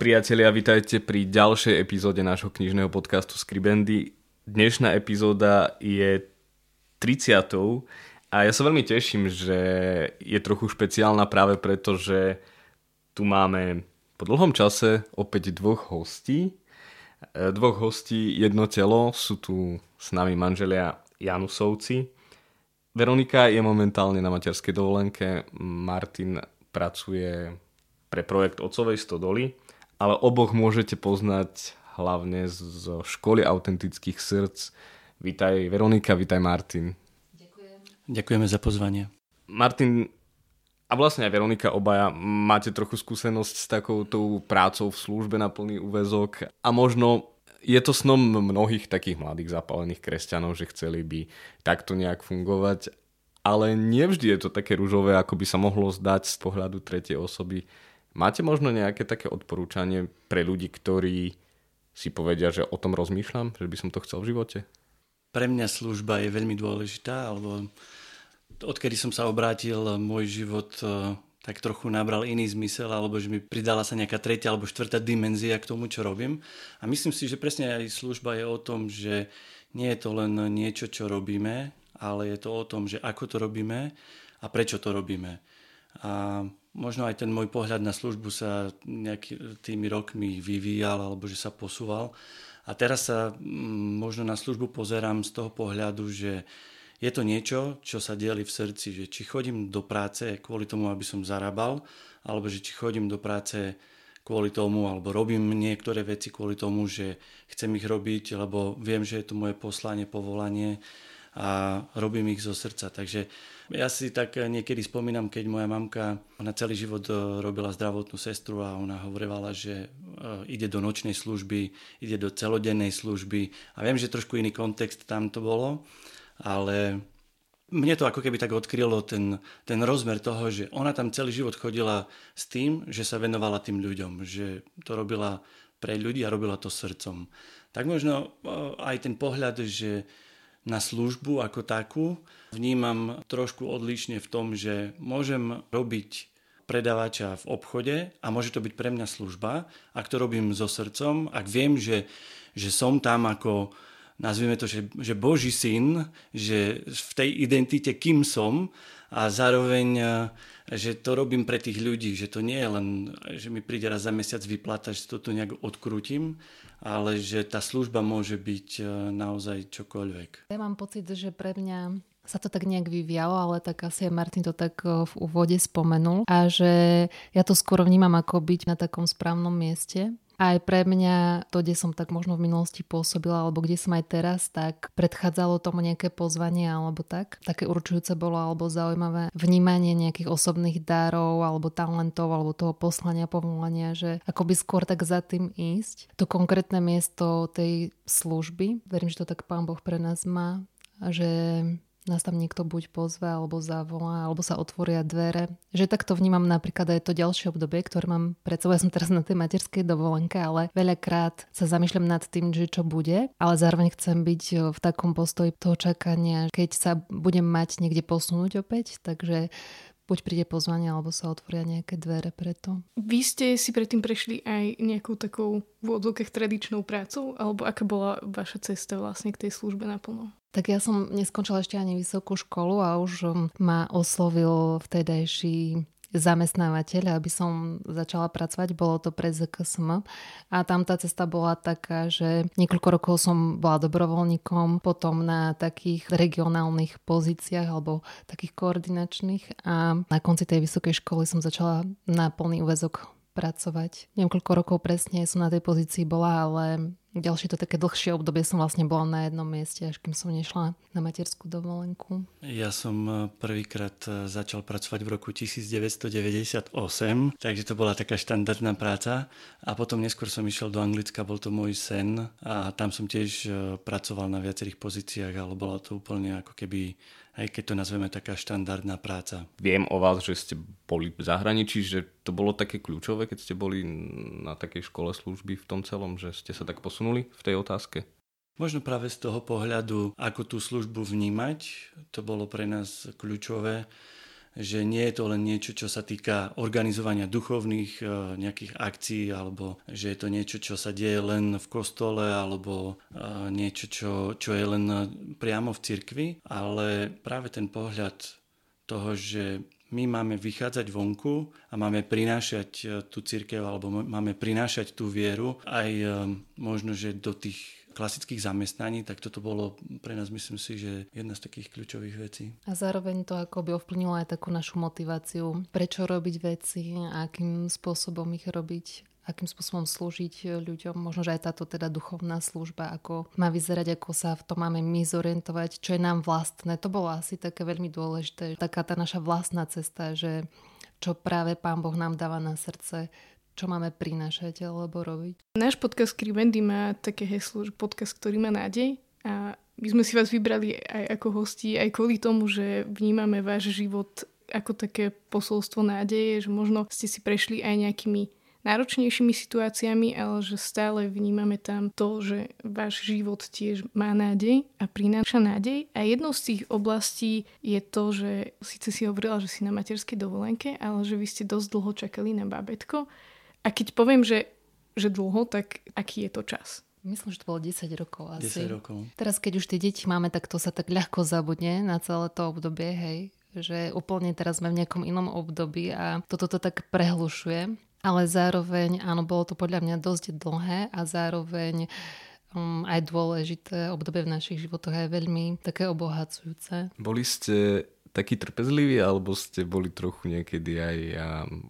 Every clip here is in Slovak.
Priatelia, vitajte pri ďalšej epizóde nášho knižného podcastu Skribendy. Dnešná epizóda je 30. A ja sa veľmi teším, že je trochu špeciálna práve preto, že tu máme po dlhom čase opäť dvoch hostí. E, dvoch hostí, jedno telo, sú tu s nami manželia Janusovci. Veronika je momentálne na materskej dovolenke, Martin pracuje pre projekt Otcovej stodoly ale oboch môžete poznať hlavne zo školy autentických srdc. Vítaj Veronika, vítaj Martin. Ďakujem. Ďakujeme za pozvanie. Martin a vlastne aj Veronika obaja máte trochu skúsenosť s takouto prácou v službe na plný úvezok a možno je to snom mnohých takých mladých zapálených kresťanov, že chceli by takto nejak fungovať, ale nevždy je to také rúžové, ako by sa mohlo zdať z pohľadu tretej osoby. Máte možno nejaké také odporúčanie pre ľudí, ktorí si povedia, že o tom rozmýšľam, že by som to chcel v živote? Pre mňa služba je veľmi dôležitá, alebo odkedy som sa obrátil, môj život e, tak trochu nabral iný zmysel, alebo že mi pridala sa nejaká tretia alebo štvrtá dimenzia k tomu, čo robím. A myslím si, že presne aj služba je o tom, že nie je to len niečo, čo robíme, ale je to o tom, že ako to robíme a prečo to robíme. A možno aj ten môj pohľad na službu sa nejaký, tými rokmi vyvíjal alebo že sa posúval. A teraz sa mm, možno na službu pozerám z toho pohľadu, že je to niečo, čo sa dieli v srdci, že či chodím do práce kvôli tomu, aby som zarábal, alebo že či chodím do práce kvôli tomu, alebo robím niektoré veci kvôli tomu, že chcem ich robiť, lebo viem, že je to moje poslanie, povolanie a robím ich zo srdca. Takže ja si tak niekedy spomínam, keď moja mamka, ona celý život e, robila zdravotnú sestru a ona hovorila, že e, ide do nočnej služby, ide do celodennej služby a viem, že trošku iný kontext tam to bolo, ale mne to ako keby tak odkrylo ten, ten rozmer toho, že ona tam celý život chodila s tým, že sa venovala tým ľuďom, že to robila pre ľudí a robila to srdcom. Tak možno e, aj ten pohľad, že na službu ako takú. Vnímam trošku odlišne v tom, že môžem robiť predávača v obchode a môže to byť pre mňa služba, ak to robím so srdcom, ak viem, že, že som tam ako, nazvime to, že, že Boží syn, že v tej identite, kým som a zároveň, že to robím pre tých ľudí, že to nie je len, že mi príde raz za mesiac vyplata, že to tu nejak odkrútim, ale že tá služba môže byť e, naozaj čokoľvek. Ja mám pocit, že pre mňa sa to tak nejak vyvialo, ale tak asi aj Martin to tak e, v úvode spomenul a že ja to skoro vnímam ako byť na takom správnom mieste aj pre mňa to, kde som tak možno v minulosti pôsobila, alebo kde som aj teraz, tak predchádzalo tomu nejaké pozvanie alebo tak. Také určujúce bolo alebo zaujímavé vnímanie nejakých osobných darov alebo talentov alebo toho poslania, povolania, že akoby skôr tak za tým ísť. To konkrétne miesto tej služby, verím, že to tak Pán Boh pre nás má, že nás tam niekto buď pozve, alebo zavolá, alebo sa otvoria dvere. Že takto vnímam napríklad aj to ďalšie obdobie, ktoré mám pred sebou. Ja som teraz na tej materskej dovolenke, ale veľakrát sa zamýšľam nad tým, že čo bude, ale zároveň chcem byť v takom postoji toho čakania, keď sa budem mať niekde posunúť opäť, takže buď príde pozvanie, alebo sa otvoria nejaké dvere preto. Vy ste si predtým prešli aj nejakou takou v odzokách tradičnou prácou, alebo aká bola vaša cesta vlastne k tej službe naplno? Tak ja som neskončila ešte ani vysokú školu a už ma oslovil vtedajší zamestnávateľ, aby som začala pracovať. Bolo to pre ZKSM a tam tá cesta bola taká, že niekoľko rokov som bola dobrovoľníkom, potom na takých regionálnych pozíciách alebo takých koordinačných a na konci tej vysokej školy som začala na plný úvezok pracovať. Neviem, rokov presne som na tej pozícii bola, ale ďalšie to také dlhšie obdobie som vlastne bola na jednom mieste, až kým som nešla na materskú dovolenku. Ja som e, prvýkrát e, začal pracovať v roku 1998, takže to bola taká štandardná práca. A potom neskôr som išiel do Anglicka, bol to môj sen a tam som tiež e, pracoval na viacerých pozíciách, ale bola to úplne ako keby aj keď to nazveme taká štandardná práca. Viem o vás, že ste boli v zahraničí, že to bolo také kľúčové, keď ste boli na takej škole služby v tom celom, že ste sa tak posunuli v tej otázke? Možno práve z toho pohľadu, ako tú službu vnímať, to bolo pre nás kľúčové že nie je to len niečo, čo sa týka organizovania duchovných e, nejakých akcií, alebo že je to niečo, čo sa deje len v kostole, alebo e, niečo, čo, čo je len priamo v cirkvi, ale práve ten pohľad toho, že my máme vychádzať vonku a máme prinášať e, tú církev alebo máme prinášať tú vieru aj možno, že do tých klasických zamestnaní, tak toto bolo pre nás, myslím si, že jedna z takých kľúčových vecí. A zároveň to ako by ovplyvnilo aj takú našu motiváciu, prečo robiť veci, akým spôsobom ich robiť akým spôsobom slúžiť ľuďom. Možno, že aj táto teda duchovná služba, ako má vyzerať, ako sa v tom máme my zorientovať, čo je nám vlastné. To bolo asi také veľmi dôležité. Taká tá naša vlastná cesta, že čo práve Pán Boh nám dáva na srdce, čo máme prinášať alebo robiť. Náš podcast Krivendy má také heslo, že podcast, ktorý má nádej a my sme si vás vybrali aj ako hosti, aj kvôli tomu, že vnímame váš život ako také posolstvo nádeje, že možno ste si prešli aj nejakými náročnejšími situáciami, ale že stále vnímame tam to, že váš život tiež má nádej a prináša nádej. A jednou z tých oblastí je to, že síce si hovorila, že si na materskej dovolenke, ale že vy ste dosť dlho čakali na babetko a keď poviem, že, že dlho, tak aký je to čas? Myslím, že to bolo 10 rokov asi. 10 rokov. Teraz, keď už tie deti máme, tak to sa tak ľahko zabudne na celé to obdobie, hej. Že úplne teraz sme v nejakom inom období a toto to tak prehlušuje. Ale zároveň, áno, bolo to podľa mňa dosť dlhé a zároveň um, aj dôležité obdobie v našich životoch je veľmi také obohacujúce. Boli ste takí trpezliví, alebo ste boli trochu niekedy aj a,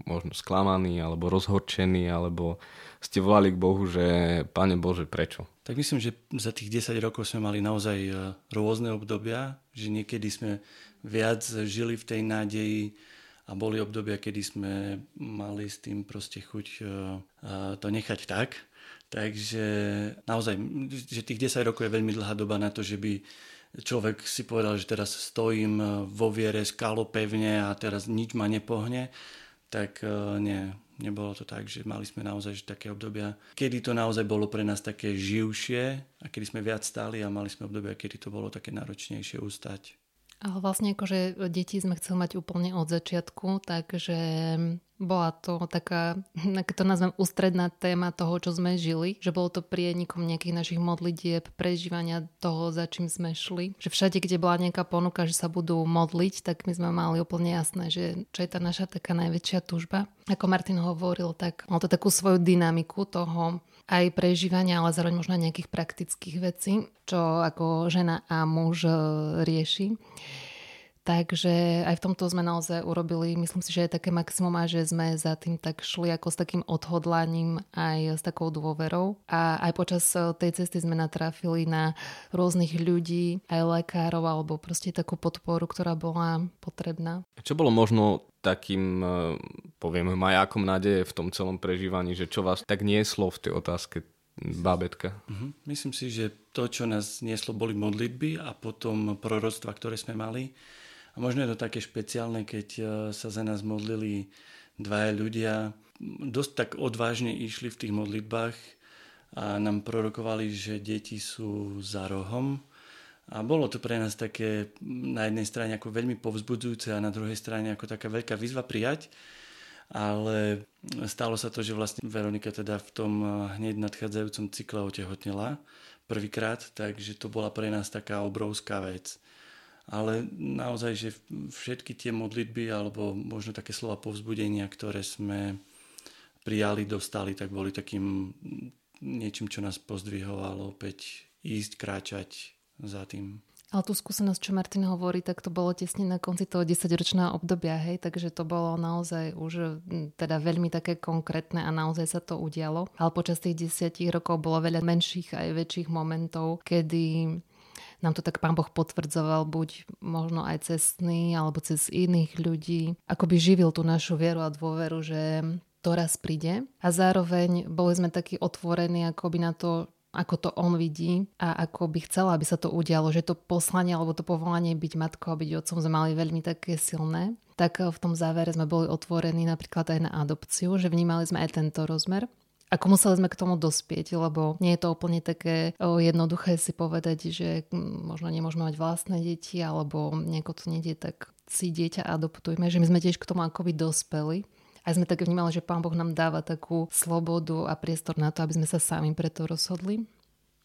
možno sklamaní, alebo rozhorčení, alebo ste volali k Bohu, že Pane Bože, prečo? Tak myslím, že za tých 10 rokov sme mali naozaj e, rôzne obdobia, že niekedy sme viac žili v tej nádeji a boli obdobia, kedy sme mali s tým proste chuť e, e, to nechať tak. Takže naozaj, že tých 10 rokov je veľmi dlhá doba na to, že by človek si povedal, že teraz stojím eh, vo viere skalo pevne a teraz nič ma nepohne, tak eh, nie, nebolo to tak, že mali sme naozaj také obdobia, kedy to naozaj bolo pre nás také živšie a kedy sme viac stáli a mali sme obdobia, kedy to bolo také náročnejšie ustať. Ale vlastne akože deti sme chceli mať úplne od začiatku, takže bola to taká, ak to nazvem, ústredná téma toho, čo sme žili, že bolo to prienikom nejakých našich modlitieb, prežívania toho, za čím sme šli. Že všade, kde bola nejaká ponuka, že sa budú modliť, tak my sme mali úplne jasné, že čo je tá naša taká najväčšia túžba. Ako Martin hovoril, tak mal to takú svoju dynamiku toho, aj prežívania, ale zároveň možno nejakých praktických vecí, čo ako žena a muž e, rieši. Takže aj v tomto sme naozaj urobili, myslím si, že je také maximum a že sme za tým tak šli ako s takým odhodlaním aj s takou dôverou. A aj počas e, tej cesty sme natrafili na rôznych ľudí, aj lekárov alebo proste takú podporu, ktorá bola potrebná. Čo bolo možno takým, e, poviem, majákom nádeje v tom celom prežívaní, že čo vás tak nieslo v tej otázke bábetka? Uh-huh. Myslím si, že to, čo nás nieslo, boli modlitby a potom proroctva, ktoré sme mali možno je to také špeciálne, keď e, sa za nás modlili dvaja ľudia. Dosť tak odvážne išli v tých modlitbách a nám prorokovali, že deti sú za rohom. A bolo to pre nás také na jednej strane ako veľmi povzbudzujúce a na druhej strane ako taká veľká výzva prijať. Ale stalo sa to, že vlastne Veronika teda v tom e, hneď nadchádzajúcom cykle otehotnela prvýkrát, takže to bola pre nás taká obrovská vec ale naozaj, že všetky tie modlitby alebo možno také slova povzbudenia, ktoré sme prijali, dostali, tak boli takým niečím, čo nás pozdvihovalo opäť ísť, kráčať za tým. Ale tú skúsenosť, čo Martin hovorí, tak to bolo tesne na konci toho 10-ročného obdobia, hej, takže to bolo naozaj už teda veľmi také konkrétne a naozaj sa to udialo. Ale počas tých 10 rokov bolo veľa menších aj väčších momentov, kedy nám to tak pán Boh potvrdzoval, buď možno aj cez sny, alebo cez iných ľudí. Akoby živil tú našu vieru a dôveru, že to raz príde. A zároveň boli sme takí otvorení akoby na to, ako to on vidí a ako by chcela, aby sa to udialo, že to poslanie alebo to povolanie byť matkou a byť otcom sme mali veľmi také silné. Tak v tom závere sme boli otvorení napríklad aj na adopciu, že vnímali sme aj tento rozmer. Ako museli sme k tomu dospieť, lebo nie je to úplne také jednoduché si povedať, že možno nemôžeme mať vlastné deti, alebo nejako to nedie, tak si dieťa adoptujme, že my sme tiež k tomu akoby dospeli. A sme tak vnímali, že Pán Boh nám dáva takú slobodu a priestor na to, aby sme sa sami preto rozhodli.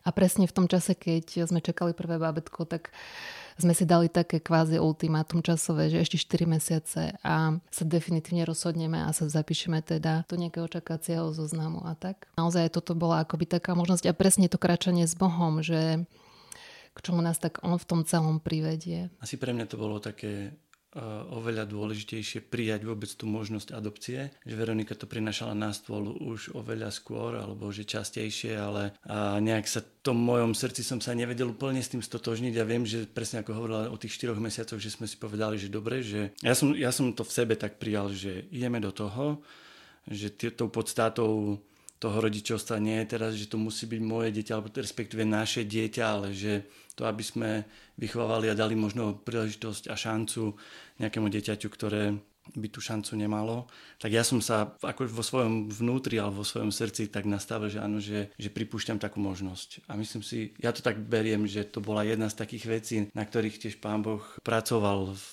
A presne v tom čase, keď sme čakali prvé bábetko, tak sme si dali také kvázi ultimátum časové, že ešte 4 mesiace a sa definitívne rozhodneme a sa zapíšeme teda do nejakého čakacieho zoznamu a tak. Naozaj toto bola akoby taká možnosť a presne to kračanie s Bohom, že k čomu nás tak on v tom celom privedie. Asi pre mňa to bolo také oveľa dôležitejšie prijať vôbec tú možnosť adopcie, že Veronika to prinašala na stôl už oveľa skôr, alebo že častejšie, ale a nejak sa tom mojom srdci som sa nevedel úplne s tým stotožniť. A viem, že presne ako hovorila o tých 4 mesiacoch, že sme si povedali, že dobre, že ja som, ja som to v sebe tak prijal, že ideme do toho, že tou podstátou toho rodičovstva nie je teraz, že to musí byť moje dieťa, alebo respektíve naše dieťa, ale že to, aby sme vychovávali a dali možno príležitosť a šancu nejakému dieťaťu, ktoré by tú šancu nemalo, tak ja som sa ako vo svojom vnútri alebo vo svojom srdci tak nastavil, že áno, že, že pripúšťam takú možnosť. A myslím si, ja to tak beriem, že to bola jedna z takých vecí, na ktorých tiež Pán Boh pracoval v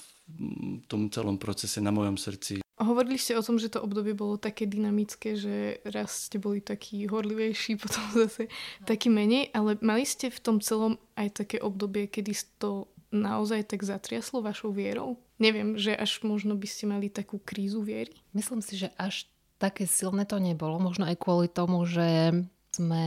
tom celom procese na mojom srdci. Hovorili ste o tom, že to obdobie bolo také dynamické, že raz ste boli taký horlivejší, potom zase taký menej, ale mali ste v tom celom aj také obdobie, kedy to naozaj tak zatriaslo vašou vierou? Neviem, že až možno by ste mali takú krízu viery? Myslím si, že až také silné to nebolo. Možno aj kvôli tomu, že sme,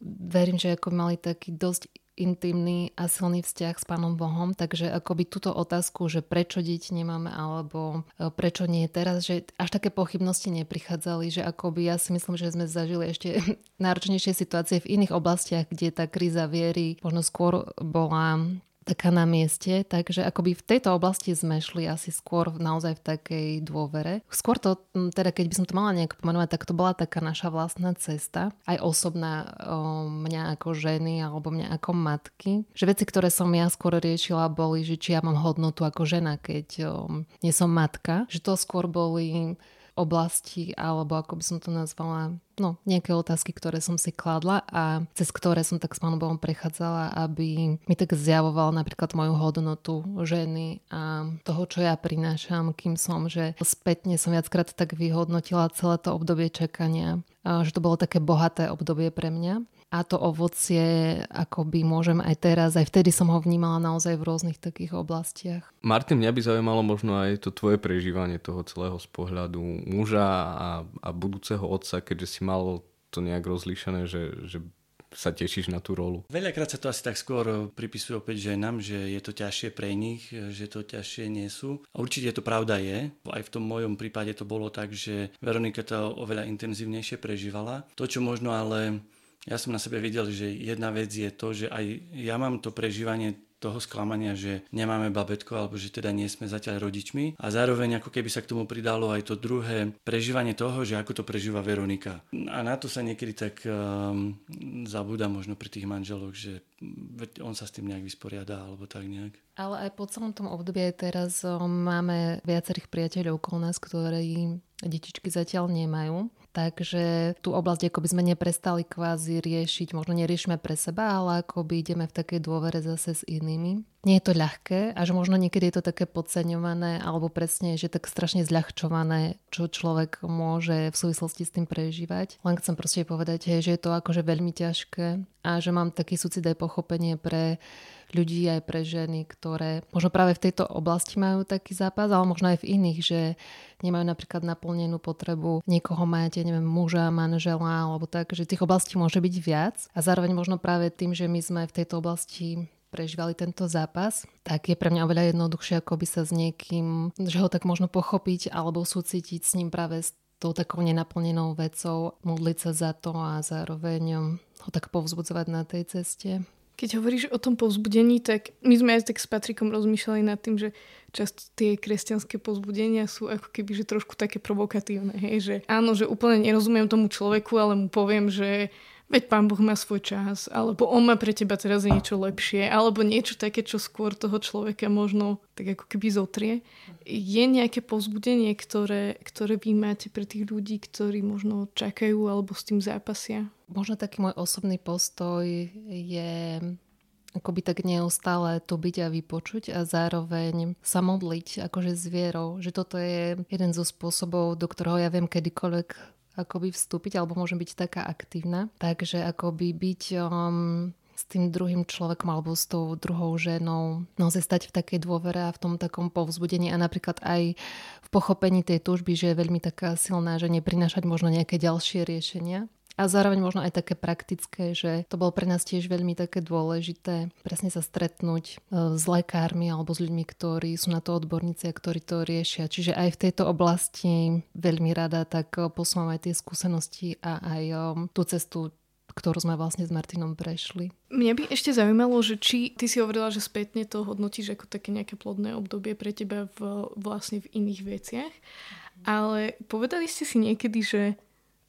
verím, že ako mali taký dosť intimný a silný vzťah s Pánom Bohom, takže akoby túto otázku, že prečo deti nemáme alebo e, prečo nie teraz, že až také pochybnosti neprichádzali, že akoby ja si myslím, že sme zažili ešte náročnejšie situácie v iných oblastiach, kde tá kríza viery možno skôr bola taká na mieste, takže akoby v tejto oblasti sme šli asi skôr naozaj v takej dôvere. Skôr to, teda keď by som to mala nejak pomenovať, tak to bola taká naša vlastná cesta, aj osobná o, mňa ako ženy alebo mňa ako matky. Že veci, ktoré som ja skôr riešila, boli, že či ja mám hodnotu ako žena, keď o, nie som matka. Že to skôr boli oblasti, alebo ako by som to nazvala, no nejaké otázky, ktoré som si kladla a cez ktoré som tak s Pánom Bohom prechádzala, aby mi tak zjavoval napríklad moju hodnotu ženy a toho, čo ja prinášam, kým som, že spätne som viackrát tak vyhodnotila celé to obdobie čakania, že to bolo také bohaté obdobie pre mňa a to ovocie akoby môžem aj teraz, aj vtedy som ho vnímala naozaj v rôznych takých oblastiach. Martin, mňa by zaujímalo možno aj to tvoje prežívanie toho celého z pohľadu muža a, a budúceho otca, keďže si mal to nejak rozlíšené, že, že sa tešíš na tú rolu? Veľakrát sa to asi tak skôr pripisuje opäť ženám, že je to ťažšie pre nich, že to ťažšie nie sú. A určite to pravda je. Aj v tom mojom prípade to bolo tak, že Veronika to oveľa intenzívnejšie prežívala. To, čo možno ale ja som na sebe videl, že jedna vec je to, že aj ja mám to prežívanie toho sklamania, že nemáme babetko alebo že teda nie sme zatiaľ rodičmi a zároveň ako keby sa k tomu pridalo aj to druhé prežívanie toho, že ako to prežíva Veronika. A na to sa niekedy tak um, zabúda možno pri tých manželoch, že on sa s tým nejak vysporiada alebo tak nejak. Ale aj po celom tom období teraz um, máme viacerých priateľov okolo nás, ktorí detičky zatiaľ nemajú. Takže tú oblasť ako by sme neprestali kvázi riešiť, možno neriešime pre seba, ale ako by ideme v takej dôvere zase s inými. Nie je to ľahké a že možno niekedy je to také podceňované alebo presne, že tak strašne zľahčované, čo človek môže v súvislosti s tým prežívať. Len chcem proste povedať, že je to akože veľmi ťažké a že mám taký súcit aj pochopenie pre ľudí, aj pre ženy, ktoré možno práve v tejto oblasti majú taký zápas, ale možno aj v iných, že nemajú napríklad naplnenú potrebu niekoho mať, neviem, muža, manžela alebo tak, že tých oblastí môže byť viac a zároveň možno práve tým, že my sme v tejto oblasti prežívali tento zápas, tak je pre mňa oveľa jednoduchšie, ako by sa s niekým, že ho tak možno pochopiť alebo súcitiť s ním práve s tou takou nenaplnenou vecou, modliť sa za to a zároveň ho tak povzbudzovať na tej ceste. Keď hovoríš o tom povzbudení, tak my sme aj tak s Patrikom rozmýšľali nad tým, že často tie kresťanské povzbudenia sú ako keby že trošku také provokatívne. Hej? Že áno, že úplne nerozumiem tomu človeku, ale mu poviem, že veď pán Boh má svoj čas, alebo on má pre teba teraz niečo lepšie, alebo niečo také, čo skôr toho človeka možno tak ako keby zotrie. Je nejaké pozbudenie, ktoré, ktoré vy máte pre tých ľudí, ktorí možno čakajú alebo s tým zápasia? Možno taký môj osobný postoj je akoby tak neustále to byť a vypočuť a zároveň sa modliť akože s vierou, že toto je jeden zo spôsobov, do ktorého ja viem kedykoľvek akoby vstúpiť, alebo môžem byť taká aktívna. Takže akoby byť um, s tým druhým človekom alebo s tou druhou ženou naozaj stať v takej dôvere a v tom takom povzbudení a napríklad aj v pochopení tej túžby, že je veľmi taká silná, že neprinášať možno nejaké ďalšie riešenia. A zároveň možno aj také praktické, že to bolo pre nás tiež veľmi také dôležité presne sa stretnúť e, s lekármi alebo s ľuďmi, ktorí sú na to odborníci a ktorí to riešia. Čiže aj v tejto oblasti veľmi rada tak e, posúvam aj tie skúsenosti a aj e, tú cestu ktorú sme vlastne s Martinom prešli. Mňa by ešte zaujímalo, že či ty si hovorila, že spätne to hodnotíš ako také nejaké plodné obdobie pre teba v, vlastne v iných veciach, ale povedali ste si niekedy, že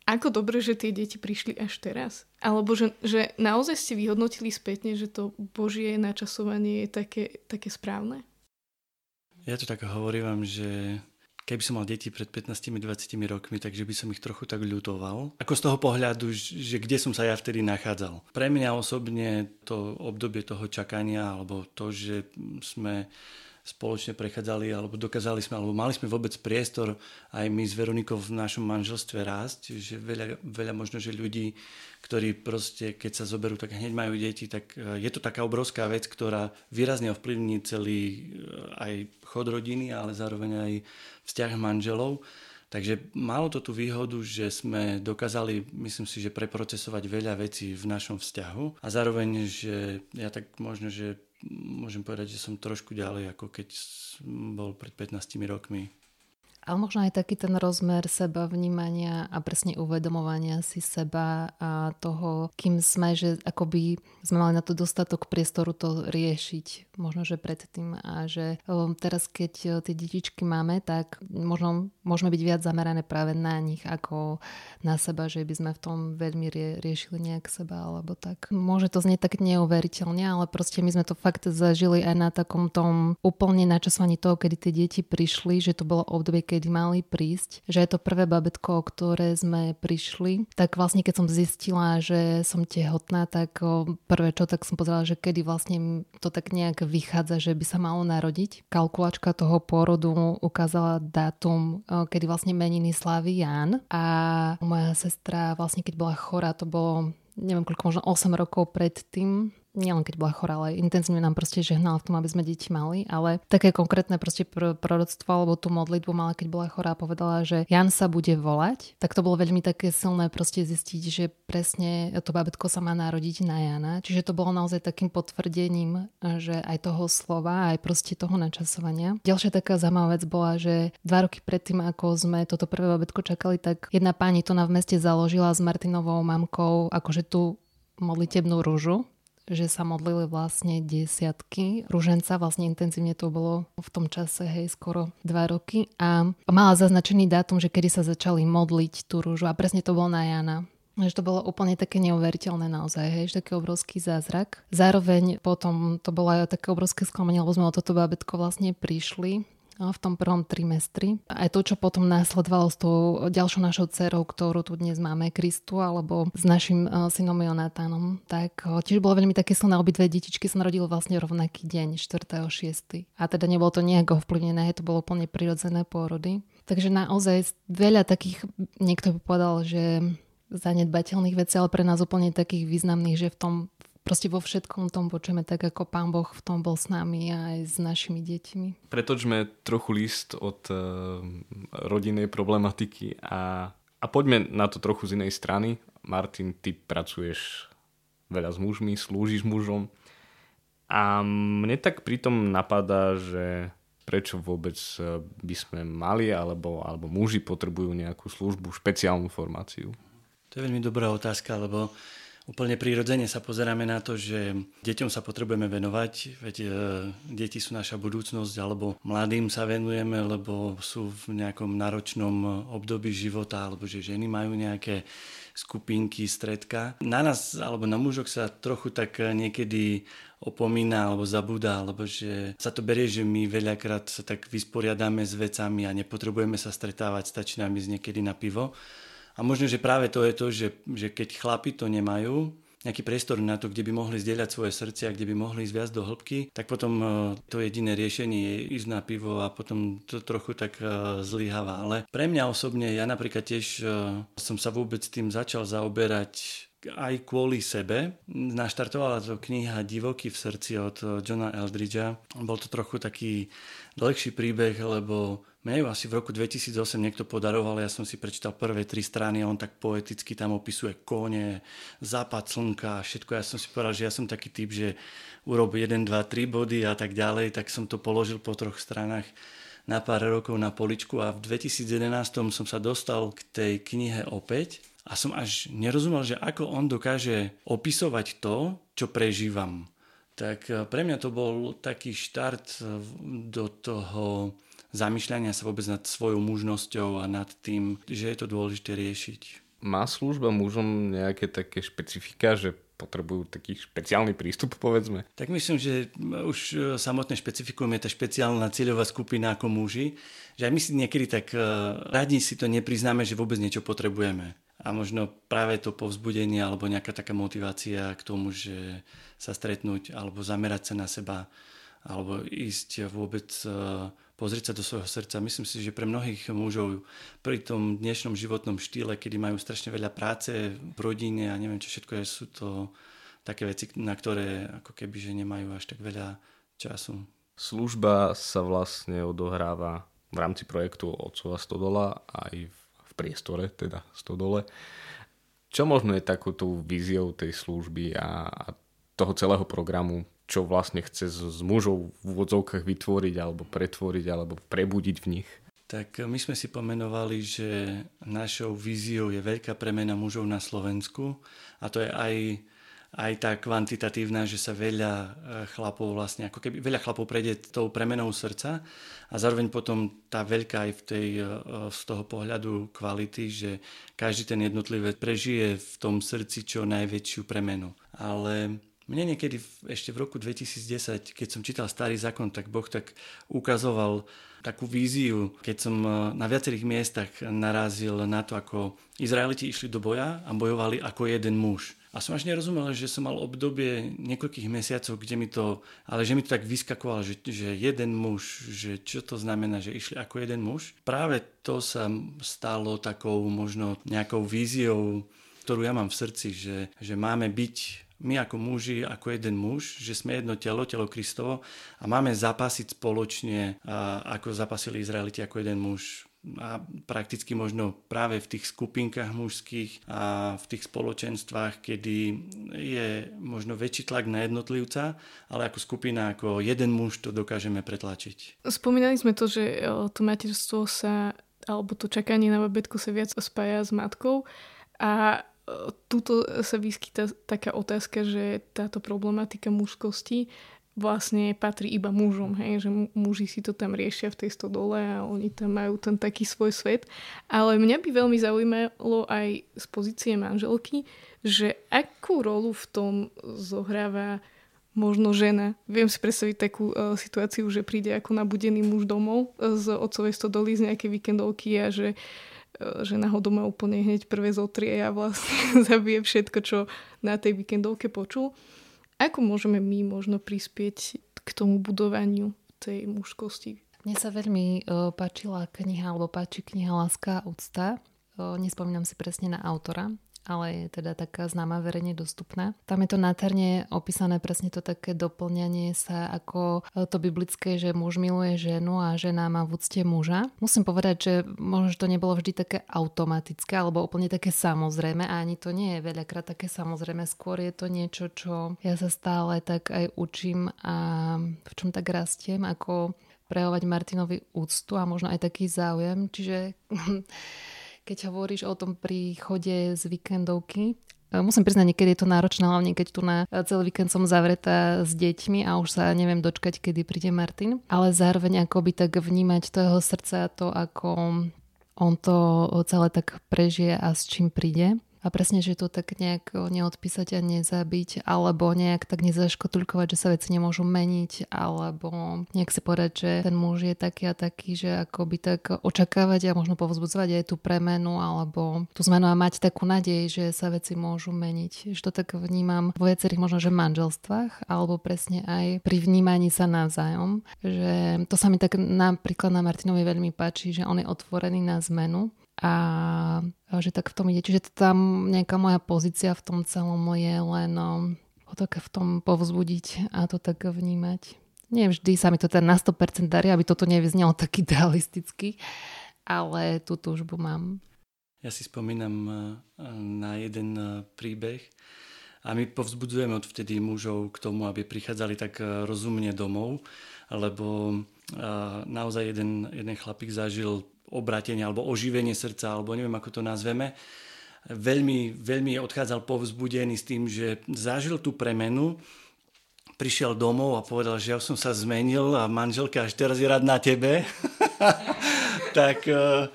ako dobre, že tie deti prišli až teraz. Alebo že, že naozaj ste vyhodnotili spätne, že to Božie načasovanie je také, také správne? Ja to tak hovorím, že keby som mal deti pred 15-20 rokmi, takže by som ich trochu tak ľutoval. Ako z toho pohľadu, že kde som sa ja vtedy nachádzal. Pre mňa osobne to obdobie toho čakania, alebo to, že sme spoločne prechádzali, alebo dokázali sme, alebo mali sme vôbec priestor aj my s Veronikou v našom manželstve rásť, že veľa, veľa možno, že ľudí, ktorí proste, keď sa zoberú, tak hneď majú deti, tak e, je to taká obrovská vec, ktorá výrazne ovplyvní celý e, aj chod rodiny, ale zároveň aj vzťah manželov. Takže malo to tú výhodu, že sme dokázali, myslím si, že preprocesovať veľa vecí v našom vzťahu a zároveň, že ja tak možno, že môžem povedať, že som trošku ďalej, ako keď bol pred 15 rokmi. Ale možno aj taký ten rozmer seba vnímania a presne uvedomovania si seba a toho, kým sme, že akoby sme mali na to dostatok priestoru to riešiť. Možno, že predtým a že teraz, keď tie detičky máme, tak možno môžeme byť viac zamerané práve na nich ako na seba, že by sme v tom veľmi rie- riešili nejak seba alebo tak. Môže to znieť tak neuveriteľne, ale proste my sme to fakt zažili aj na takom tom úplne načasovaní toho, kedy tie deti prišli, že to bolo obdobie, kedy mali prísť, že je to prvé babetko, o ktoré sme prišli, tak vlastne keď som zistila, že som tehotná, tak prvé čo, tak som pozerala, že kedy vlastne to tak nejak vychádza, že by sa malo narodiť. Kalkulačka toho pôrodu ukázala dátum, kedy vlastne meniny slávy Jan a moja sestra vlastne keď bola chorá, to bolo neviem koľko, možno 8 rokov predtým, nielen keď bola chorá, ale intenzívne nám proste žehnala v tom, aby sme deti mali, ale také konkrétne proste pr- proroctvo alebo tú modlitbu mala, keď bola chorá, povedala, že Jan sa bude volať, tak to bolo veľmi také silné proste zistiť, že presne to babetko sa má narodiť na Jana. Čiže to bolo naozaj takým potvrdením, že aj toho slova, aj proste toho načasovania. Ďalšia taká zaujímavá vec bola, že dva roky predtým, ako sme toto prvé babetko čakali, tak jedna pani to na v meste založila s Martinovou mamkou, akože tú modlitebnú rúžu, že sa modlili vlastne desiatky ruženca, vlastne intenzívne to bolo v tom čase, hej, skoro dva roky a mala zaznačený dátum, že kedy sa začali modliť tú rúžu a presne to bolo na Jana. Že to bolo úplne také neuveriteľné naozaj, hej, že taký obrovský zázrak. Zároveň potom to bolo aj také obrovské sklamanie, lebo sme o toto babetko vlastne prišli v tom prvom trimestri. Aj to, čo potom následovalo s tou ďalšou našou dcerou, ktorú tu dnes máme, Kristu, alebo s našim e, synom Jonatánom, tak e, tiež bolo veľmi také silné. Obidve detičky sa narodili vlastne rovnaký deň, 4.6. A teda nebolo to nejak ovplyvnené, to bolo úplne prirodzené pôrody. Takže naozaj veľa takých, niekto by povedal, že zanedbateľných vecí, ale pre nás úplne takých významných, že v tom proste vo všetkom tom počujeme tak, ako Pán Boh v tom bol s nami a aj s našimi deťmi. Pretočme trochu list od uh, rodinnej problematiky a, a poďme na to trochu z inej strany. Martin, ty pracuješ veľa s mužmi, slúžiš mužom. A mne tak pritom napadá, že prečo vôbec e, by sme mali, alebo, alebo muži potrebujú nejakú službu, špeciálnu formáciu? To je veľmi dobrá otázka, lebo úplne prirodzene sa pozeráme na to, že deťom sa potrebujeme venovať, veď e, deti sú naša budúcnosť, alebo mladým sa venujeme, lebo sú v nejakom náročnom období života, alebo že ženy majú nejaké skupinky, stredka. Na nás alebo na mužoch sa trochu tak niekedy opomína alebo zabúda, alebo že sa to berie, že my veľakrát sa tak vysporiadáme s vecami a nepotrebujeme sa stretávať, stačí nám ísť niekedy na pivo. A možno, že práve to je to, že, že keď chlapi to nemajú, nejaký priestor na to, kde by mohli zdieľať svoje srdcia, kde by mohli ísť viac do hĺbky, tak potom e, to jediné riešenie je ísť na pivo a potom to trochu tak e, zlyháva. Ale pre mňa osobne, ja napríklad tiež e, som sa vôbec tým začal zaoberať aj kvôli sebe. Naštartovala to kniha Divoky v srdci od Johna Eldridgea. Bol to trochu taký dlhší príbeh, lebo mne asi v roku 2008 niekto podaroval, ja som si prečítal prvé tri strany a on tak poeticky tam opisuje kone, západ slnka a všetko. Ja som si povedal, že ja som taký typ, že urob 1, 2, 3 body a tak ďalej, tak som to položil po troch stranách na pár rokov na poličku a v 2011 som sa dostal k tej knihe opäť a som až nerozumel, že ako on dokáže opisovať to, čo prežívam. Tak eh, pre mňa to bol taký štart eh, do toho zamýšľania sa vôbec nad svojou mužnosťou a nad tým, že je to dôležité riešiť. Má služba mužom nejaké také špecifika, že potrebujú taký špeciálny prístup, povedzme? Tak myslím, že už samotné špecifikum je tá špeciálna cieľová skupina ako muži, že aj my si niekedy tak radi si to nepriznáme, že vôbec niečo potrebujeme. A možno práve to povzbudenie alebo nejaká taká motivácia k tomu, že sa stretnúť alebo zamerať sa na seba alebo ísť vôbec eh, pozrieť sa do svojho srdca. Myslím si, že pre mnohých mužov pri tom dnešnom životnom štýle, kedy majú strašne veľa práce v rodine a neviem čo všetko je, sú to také veci, na ktoré ako keby že nemajú až tak veľa času. Služba sa vlastne odohráva v rámci projektu Otcova Stodola aj v priestore, teda Stodole. Čo možno je takúto víziou tej služby a toho celého programu čo vlastne chce s mužov v úvodzovkách vytvoriť alebo pretvoriť alebo prebudiť v nich? Tak my sme si pomenovali, že našou víziou je veľká premena mužov na Slovensku a to je aj, aj tá kvantitatívna, že sa veľa e, chlapov vlastne, ako keby veľa chlapov prejde tou premenou srdca a zároveň potom tá veľká aj v tej, e, z toho pohľadu kvality, že každý ten jednotlivec prežije v tom srdci čo najväčšiu premenu. Ale mne niekedy ešte v roku 2010, keď som čítal Starý zákon, tak Boh tak ukazoval takú víziu, keď som e, na viacerých miestach narazil na to, ako Izraeliti išli do boja a bojovali ako jeden muž. A som až nerozumel, že som mal obdobie niekoľkých mesiacov, kde mi to, ale že mi to tak vyskakovalo, že, že jeden muž, že čo to znamená, že išli ako jeden muž. Práve to sa stalo takou možno nejakou víziou, ktorú ja mám v srdci, že, že máme byť my ako muži, ako jeden muž, že sme jedno telo, telo Kristovo a máme zapasiť spoločne, ako zapasili Izraeliti ako jeden muž a prakticky možno práve v tých skupinkách mužských a v tých spoločenstvách, kedy je možno väčší tlak na jednotlivca, ale ako skupina, ako jeden muž to dokážeme pretlačiť. Spomínali sme to, že to materstvo sa, alebo to čakanie na babetko sa viac spája s matkou a tuto sa vyskyta taká otázka, že táto problematika mužskosti vlastne patrí iba mužom, hej? že muži si to tam riešia v tej stodole a oni tam majú ten taký svoj svet. Ale mňa by veľmi zaujímalo aj z pozície manželky, že akú rolu v tom zohráva možno žena. Viem si predstaviť takú uh, situáciu, že príde ako nabudený muž domov z otcovej stodoly z nejakej víkendovky a že E, že ho doma úplne hneď prvé zotrie a vlastne zabije všetko, čo na tej víkendovke počul. Ako môžeme my možno prispieť k tomu budovaniu tej mužskosti? Mne sa veľmi uh, páčila kniha, alebo páči kniha Láska a úcta. Uh, nespomínam si presne na autora, ale je teda taká známa verejne dostupná. Tam je to nádherne opísané presne to také doplňanie sa ako to biblické, že muž miluje ženu a žena má v úcte muža. Musím povedať, že možno to nebolo vždy také automatické alebo úplne také samozrejme a ani to nie je veľakrát také samozrejme. Skôr je to niečo, čo ja sa stále tak aj učím a v čom tak rastiem, ako prejavovať Martinovi úctu a možno aj taký záujem. Čiže keď hovoríš o tom príchode z víkendovky, e, Musím priznať, niekedy je to náročné, hlavne keď tu na celý víkend som zavretá s deťmi a už sa neviem dočkať, kedy príde Martin. Ale zároveň akoby tak vnímať to jeho srdce a to, ako on to celé tak prežije a s čím príde a presne, že to tak nejak neodpísať a nezabiť, alebo nejak tak nezaškotulkovať, že sa veci nemôžu meniť, alebo nejak si povedať, že ten muž je taký a taký, že akoby tak očakávať a možno povzbudzovať aj tú premenu, alebo tú zmenu a mať takú nádej, že sa veci môžu meniť. Že to tak vnímam vo viacerých možno, že manželstvách, alebo presne aj pri vnímaní sa navzájom, že to sa mi tak napríklad na Martinovi veľmi páči, že on je otvorený na zmenu a že tak v tom ide. Čiže tam nejaká moja pozícia v tom celom je len no, ho tak v tom povzbudiť a to tak vnímať. Nie vždy sa mi to teda na 100% darí, aby toto nevyznelo tak idealisticky, ale tú túžbu mám. Ja si spomínam eh, na jeden eh, príbeh a my povzbudzujeme odvtedy mužov k tomu, aby prichádzali tak eh, rozumne domov, lebo naozaj jeden, jeden chlapík zažil obratenie alebo oživenie srdca, alebo neviem, ako to nazveme, veľmi, veľmi odchádzal povzbudený s tým, že zažil tú premenu, prišiel domov a povedal, že ja som sa zmenil a manželka až teraz je rád na tebe. tak, eh,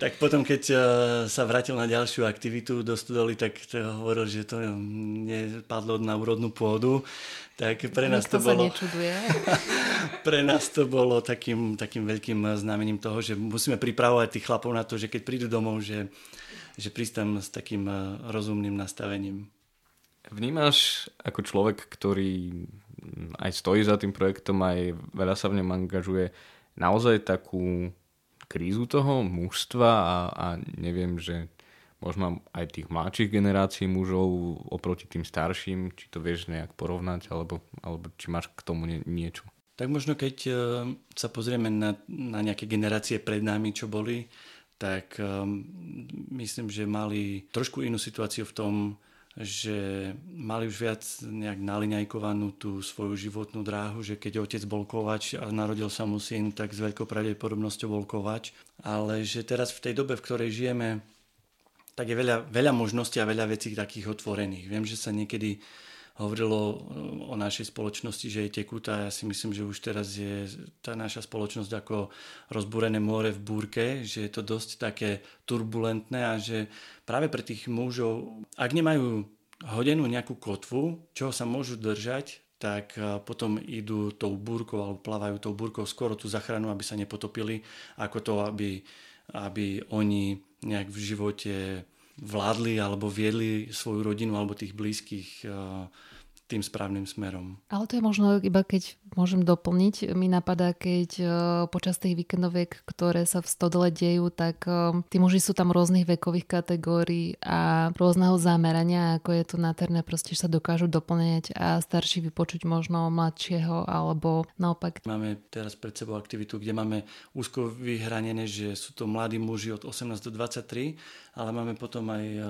tak potom, keď eh, sa vrátil na ďalšiu aktivitu do Studoli, tak hovoril, že to nepadlo na úrodnú pôdu. Tak pre nás to bolo... pre nás to bolo takým, takým veľkým znamením toho, že musíme pripravovať tých chlapov na to, že keď prídu domov, že, že prístam s takým eh, rozumným nastavením. Vnímaš ako človek, ktorý aj stojí za tým projektom, aj veľa sa v ňom angažuje, naozaj takú krízu toho mužstva a, a neviem, že možno aj tých mladších generácií mužov oproti tým starším, či to vieš nejak porovnať, alebo, alebo či máš k tomu nie, niečo? Tak možno keď uh, sa pozrieme na, na nejaké generácie pred nami, čo boli, tak um, myslím, že mali trošku inú situáciu v tom, že mali už viac nejak naliňajkovanú tú svoju životnú dráhu, že keď otec bol kovač a narodil sa mu syn, tak s veľkou pravdepodobnosťou bol kovač. Ale že teraz v tej dobe, v ktorej žijeme, tak je veľa, veľa možností a veľa vecí takých otvorených. Viem, že sa niekedy hovorilo o našej spoločnosti, že je tekutá. Ja si myslím, že už teraz je tá naša spoločnosť ako rozbúrené more v búrke, že je to dosť také turbulentné a že práve pre tých mužov, ak nemajú hodenú nejakú kotvu, čoho sa môžu držať, tak potom idú tou búrkou alebo plávajú tou búrkou skoro tú zachranu, aby sa nepotopili, ako to, aby, aby oni nejak v živote vládli alebo viedli svoju rodinu alebo tých blízkych eh, tým správnym smerom. Ale to je možno iba keď môžem doplniť. Mi napadá, keď uh, počas tých víkendoviek, ktoré sa v stodole dejú, tak uh, tí muži sú tam rôznych vekových kategórií a rôzneho zamerania, ako je to naterné, proste sa dokážu doplňať a starší vypočuť možno mladšieho alebo naopak. Máme teraz pred sebou aktivitu, kde máme úzko vyhranené, že sú to mladí muži od 18 do 23, ale máme potom aj uh,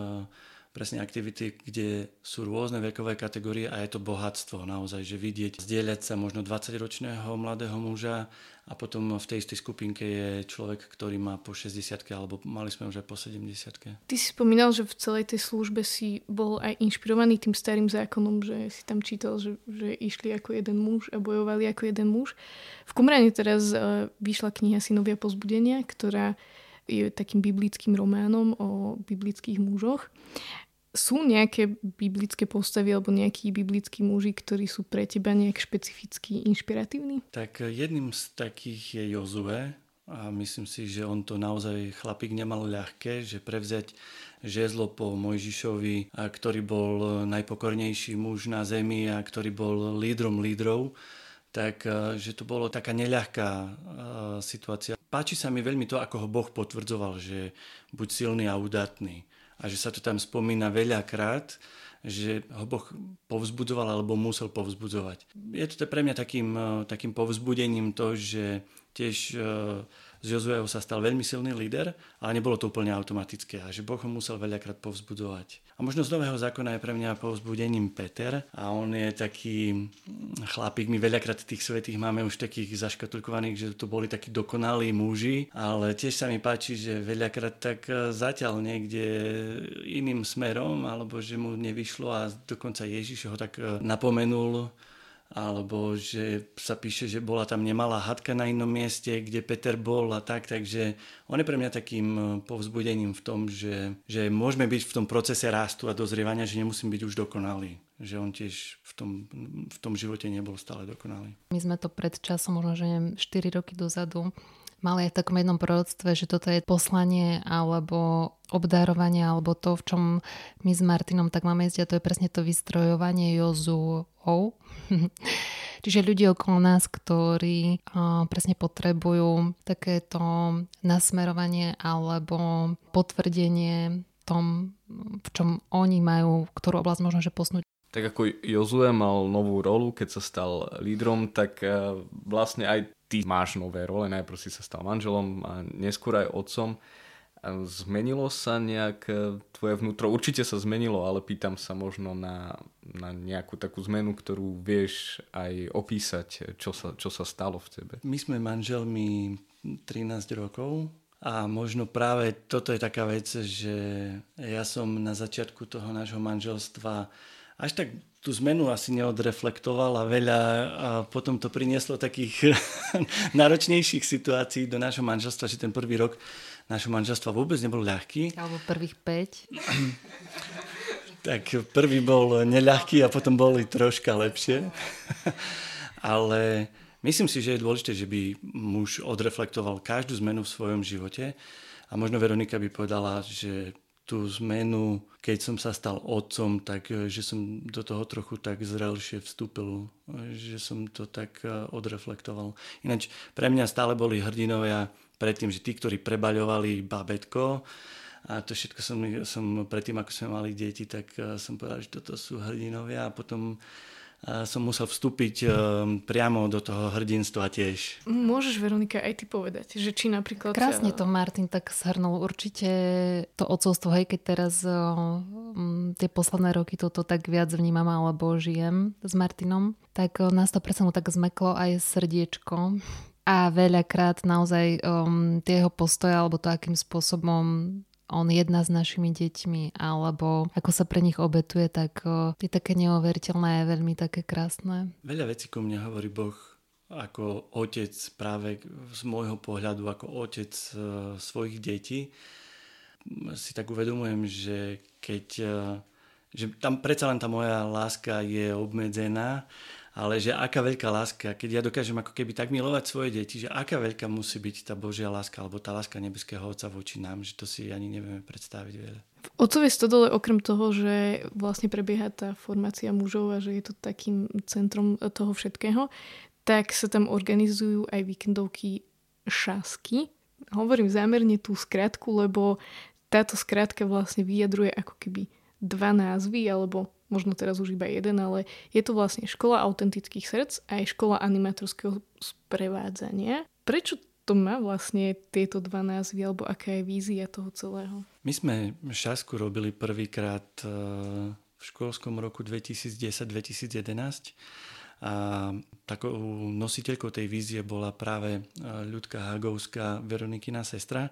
presne aktivity, kde sú rôzne vekové kategórie a je to bohatstvo naozaj, že vidieť, zdieľať sa možno 20-ročného mladého muža a potom v tej istej skupinke je človek, ktorý má po 60 alebo mali sme už aj po 70 Ty si spomínal, že v celej tej službe si bol aj inšpirovaný tým starým zákonom, že si tam čítal, že, že išli ako jeden muž a bojovali ako jeden muž. V Kumrane teraz uh, vyšla kniha Synovia pozbudenia, ktorá je takým biblickým románom o biblických mužoch sú nejaké biblické postavy alebo nejakí biblickí muži, ktorí sú pre teba nejak špecificky inšpiratívni? Tak jedným z takých je Jozue a myslím si, že on to naozaj chlapík nemal ľahké, že prevziať žezlo po Mojžišovi, ktorý bol najpokornejší muž na zemi a ktorý bol lídrom lídrov, tak že to bolo taká neľahká situácia. Páči sa mi veľmi to, ako ho Boh potvrdzoval, že buď silný a udatný a že sa to tam spomína veľakrát, že ho Boh povzbudzoval alebo musel povzbudzovať. Je to pre mňa takým, takým povzbudením to, že tiež z Jozueho sa stal veľmi silný líder, ale nebolo to úplne automatické a že Boh ho musel veľakrát povzbudzovať. A možno z Nového zákona je pre mňa povzbudením Peter a on je taký chlapík, my veľakrát tých svetých máme už takých zaškatulkovaných, že to boli takí dokonalí muži, ale tiež sa mi páči, že veľakrát tak e, zatiaľ niekde iným smerom, alebo že mu nevyšlo a dokonca Ježiš ho tak e, napomenul alebo že sa píše, že bola tam nemalá hadka na inom mieste, kde Peter bol a tak, takže on je pre mňa takým e, povzbudením v tom, že, že môžeme byť v tom procese rastu a dozrievania, že nemusím byť už dokonalý že on tiež v tom, v tom živote nebol stále dokonalý. My sme to pred časom, možno že 4 roky dozadu, mali aj v takom jednom proroctve, že toto je poslanie alebo obdarovanie, alebo to, v čom my s Martinom tak máme ísť, a to je presne to vystrojovanie Jozuou. Čiže ľudí okolo nás, ktorí presne potrebujú takéto nasmerovanie alebo potvrdenie tom, v čom oni majú, ktorú oblasť možno, že posnúť. Tak ako Jozue mal novú rolu, keď sa stal lídrom, tak vlastne aj ty máš nové role, najprv si sa stal manželom a neskôr aj otcom. Zmenilo sa nejak e, tvoje vnútro? Určite sa zmenilo, ale pýtam sa možno na, na nejakú takú zmenu, ktorú vieš aj opísať, čo sa, čo sa stalo v tebe. My sme manželmi 13 rokov a možno práve toto je taká vec, že ja som na začiatku toho nášho manželstva až tak tú zmenu asi neodreflektoval a veľa a potom to prinieslo takých náročnejších situácií do nášho manželstva, že ten prvý rok nášho manželstva vôbec nebol ľahký. Alebo prvých 5. tak prvý bol neľahký a potom boli troška lepšie. Ale myslím si, že je dôležité, že by muž odreflektoval každú zmenu v svojom živote. A možno Veronika by povedala, že tú zmenu, keď som sa stal otcom, tak e, že som do toho trochu tak zrelšie vstúpil, e, že som to tak e, odreflektoval. Ináč pre mňa stále boli hrdinovia predtým, že tí, ktorí prebaľovali babetko, a to všetko som, som predtým, ako sme mali deti, tak som povedal, že toto sú hrdinovia a potom som musel vstúpiť ehm, priamo do toho hrdinstva tiež. Môžeš, Veronika, aj ty povedať, že či napríklad... Krásne to Martin tak shrnul. Určite to ocovstvo, hej, keď teraz um, tie posledné roky toto tak viac vnímam alebo žijem s Martinom, tak nás to presne tak zmeklo aj srdiečko. A veľakrát naozaj um, tie jeho postoje alebo to, akým spôsobom on jedna s našimi deťmi, alebo ako sa pre nich obetuje, tak je také neuveriteľné a veľmi také krásne. Veľa vecí ku mne hovorí Boh ako otec práve z môjho pohľadu, ako otec e, svojich detí. Si tak uvedomujem, že keď e, že tam predsa len tá moja láska je obmedzená ale že aká veľká láska, keď ja dokážem ako keby tak milovať svoje deti, že aká veľká musí byť tá Božia láska alebo tá láska nebeského Otca voči nám, že to si ani nevieme predstaviť veľa. V Otcovej stodole okrem toho, že vlastne prebieha tá formácia mužov a že je to takým centrom toho všetkého, tak sa tam organizujú aj víkendovky šasky. Hovorím zámerne tú skratku, lebo táto skratka vlastne vyjadruje ako keby dva názvy alebo možno teraz už iba jeden, ale je to vlastne škola autentických srdc a aj škola animatorského sprevádzania. Prečo to má vlastne tieto dva názvy, alebo aká je vízia toho celého? My sme šasku robili prvýkrát e, v školskom roku 2010-2011 a takou nositeľkou tej vízie bola práve e, Ľudka Hagovská, Veronikina sestra,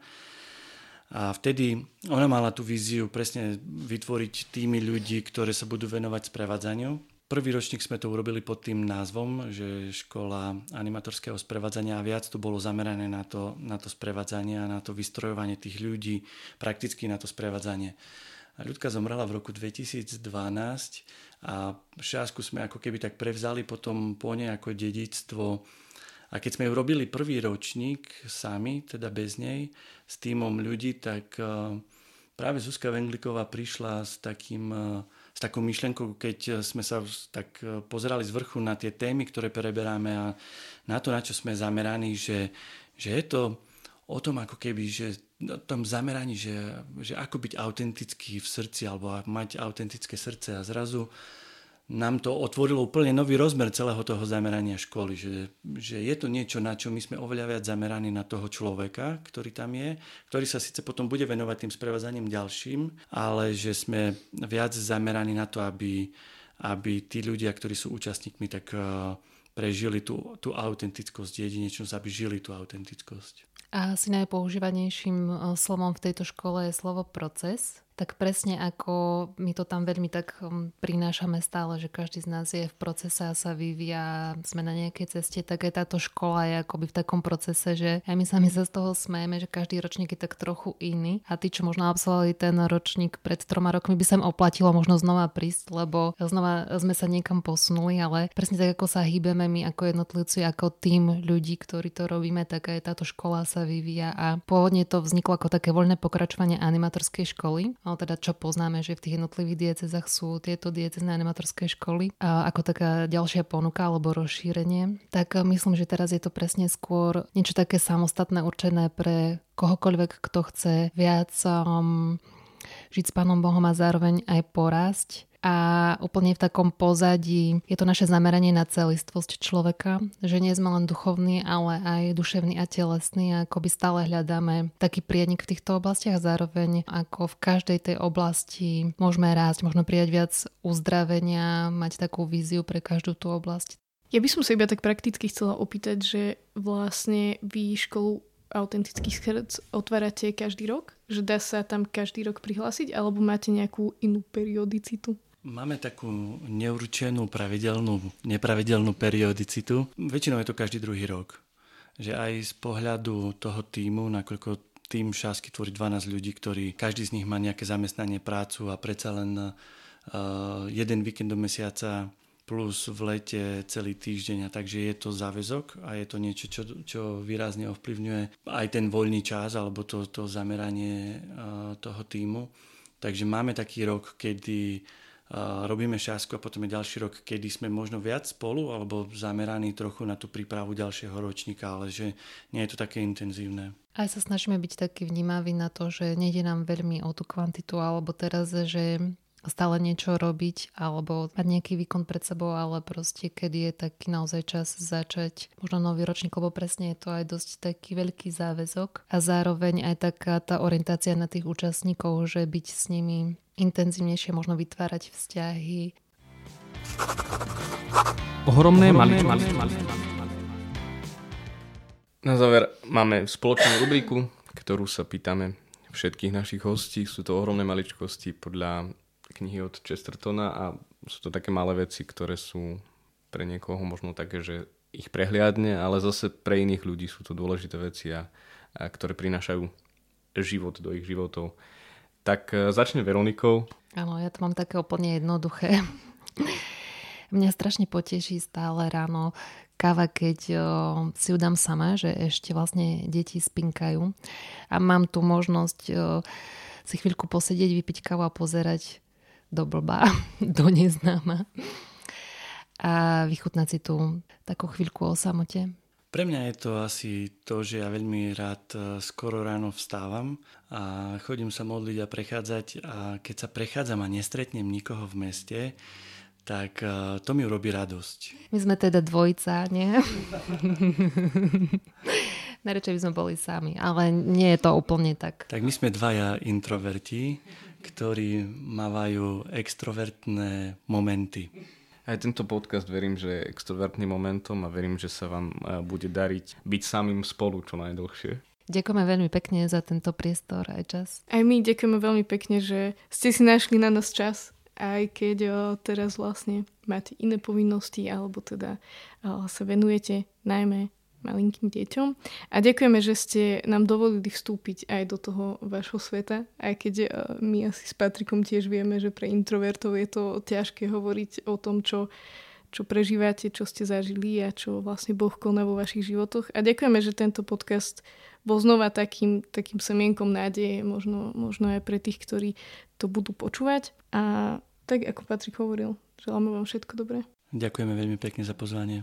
a vtedy ona mala tú víziu presne vytvoriť tými ľudí, ktoré sa budú venovať sprevádzaniu. Prvý ročník sme to urobili pod tým názvom, že škola animatorského sprevádzania a viac to bolo zamerané na to, na to sprevádzanie a na to vystrojovanie tých ľudí, prakticky na to sprevádzanie. A ľudka zomrela v roku 2012 a šásku sme ako keby tak prevzali potom po nej ako dedictvo a keď sme ju robili prvý ročník sami, teda bez nej, s týmom ľudí, tak e, práve Zuzka Vengliková prišla s, takým, e, s takou myšlenkou, keď sme sa tak e, pozerali z vrchu na tie témy, ktoré preberáme a na to, na čo sme zameraní, že, že je to o tom ako keby, že o tom zameraní, že, že ako byť autentický v srdci alebo mať autentické srdce a zrazu nám to otvorilo úplne nový rozmer celého toho zamerania školy, že, že je to niečo, na čo my sme oveľa viac zameraní na toho človeka, ktorý tam je, ktorý sa síce potom bude venovať tým sprevádzaním ďalším, ale že sme viac zameraní na to, aby, aby tí ľudia, ktorí sú účastníkmi, tak uh, prežili tú, tú autentickosť, jedinečnosť, aby žili tú autentickosť. A asi najpoužívanejším uh, slovom v tejto škole je slovo proces tak presne ako my to tam veľmi tak um, prinášame stále, že každý z nás je v procese a sa vyvíja, sme na nejakej ceste, tak aj táto škola je akoby v takom procese, že aj my sami sa z toho smejeme, že každý ročník je tak trochu iný. A tí, čo možno absolvovali ten ročník pred troma rokmi, by sa im oplatilo možno znova prísť, lebo znova sme sa niekam posunuli, ale presne tak, ako sa hýbeme my ako jednotlivci, ako tým ľudí, ktorí to robíme, tak aj táto škola sa vyvíja a pôvodne to vzniklo ako také voľné pokračovanie animatorskej školy ale teda čo poznáme, že v tých jednotlivých diecezach sú tieto diecezné animatorské školy a ako taká ďalšia ponuka alebo rozšírenie, tak myslím, že teraz je to presne skôr niečo také samostatné určené pre kohokoľvek, kto chce viac um, žiť s Pánom Bohom a zároveň aj porásť a úplne v takom pozadí je to naše zameranie na celistvosť človeka, že nie sme len duchovní, ale aj duševný a telesný a ako by stále hľadáme taký prienik v týchto oblastiach a zároveň ako v každej tej oblasti môžeme rásť, možno prijať viac uzdravenia, mať takú víziu pre každú tú oblasť. Ja by som sa iba tak prakticky chcela opýtať, že vlastne vy školu autentických srdc otvárate každý rok? Že dá sa tam každý rok prihlásiť? Alebo máte nejakú inú periodicitu? Máme takú neurčenú, pravidelnú, nepravidelnú periodicitu. Väčšinou je to každý druhý rok. Že aj z pohľadu toho týmu, nakoľko tým šásky tvorí 12 ľudí, ktorí každý z nich má nejaké zamestnanie, prácu a predsa len uh, jeden víkend do mesiaca plus v lete celý týždeň a takže je to záväzok a je to niečo, čo, čo výrazne ovplyvňuje aj ten voľný čas alebo to, to zameranie uh, toho týmu. Takže máme taký rok, kedy robíme šásku a potom je ďalší rok, kedy sme možno viac spolu alebo zameraní trochu na tú prípravu ďalšieho ročníka, ale že nie je to také intenzívne. Aj sa snažíme byť taký vnímaví na to, že nejde nám veľmi o tú kvantitu alebo teraz, že stále niečo robiť alebo mať nejaký výkon pred sebou, ale proste kedy je taký naozaj čas začať možno nový ročník, lebo presne je to aj dosť taký veľký záväzok a zároveň aj taká tá orientácia na tých účastníkov, že byť s nimi intenzívnejšie, možno vytvárať vzťahy. Ohromné. Na záver máme spoločnú rubriku, ktorú sa pýtame všetkých našich hostí. Sú to ohromné maličkosti podľa knihy od Chestertona a sú to také malé veci, ktoré sú pre niekoho možno také, že ich prehliadne, ale zase pre iných ľudí sú to dôležité veci, a, a ktoré prinášajú život do ich životov. Tak e, začne Veronikou. Áno, ja to mám také úplne jednoduché. Mňa strašne poteší stále ráno káva, keď o, si ju dám sama, že ešte vlastne deti spinkajú a mám tu možnosť o, si chvíľku posedieť, vypiť kávu a pozerať do blbá, do neznáma a vychutnať si tú takú chvíľku o samote. Pre mňa je to asi to, že ja veľmi rád e, skoro ráno vstávam a chodím sa modliť a prechádzať a keď sa prechádzam a nestretnem nikoho v meste, tak e, to mi urobí radosť. My sme teda dvojica, nie? Najradšej by sme boli sami, ale nie je to úplne tak. Tak my sme dvaja introverti, ktorí mávajú extrovertné momenty. Aj tento podcast verím, že je extrovertným momentom a verím, že sa vám e, bude dariť byť samým spolu čo najdlhšie. Ďakujeme veľmi pekne za tento priestor aj čas. Aj my ďakujeme veľmi pekne, že ste si našli na nás čas, aj keď o, teraz vlastne máte iné povinnosti alebo teda o, sa venujete najmä malinkým deťom. A ďakujeme, že ste nám dovolili vstúpiť aj do toho vašho sveta, aj keď uh, my asi s Patrikom tiež vieme, že pre introvertov je to ťažké hovoriť o tom, čo, čo prežívate, čo ste zažili a čo vlastne Boh koná vo vašich životoch. A ďakujeme, že tento podcast bol znova takým, takým semienkom nádeje, možno, možno aj pre tých, ktorí to budú počúvať. A tak, ako Patrik hovoril, želáme vám všetko dobré. Ďakujeme veľmi pekne za pozvanie.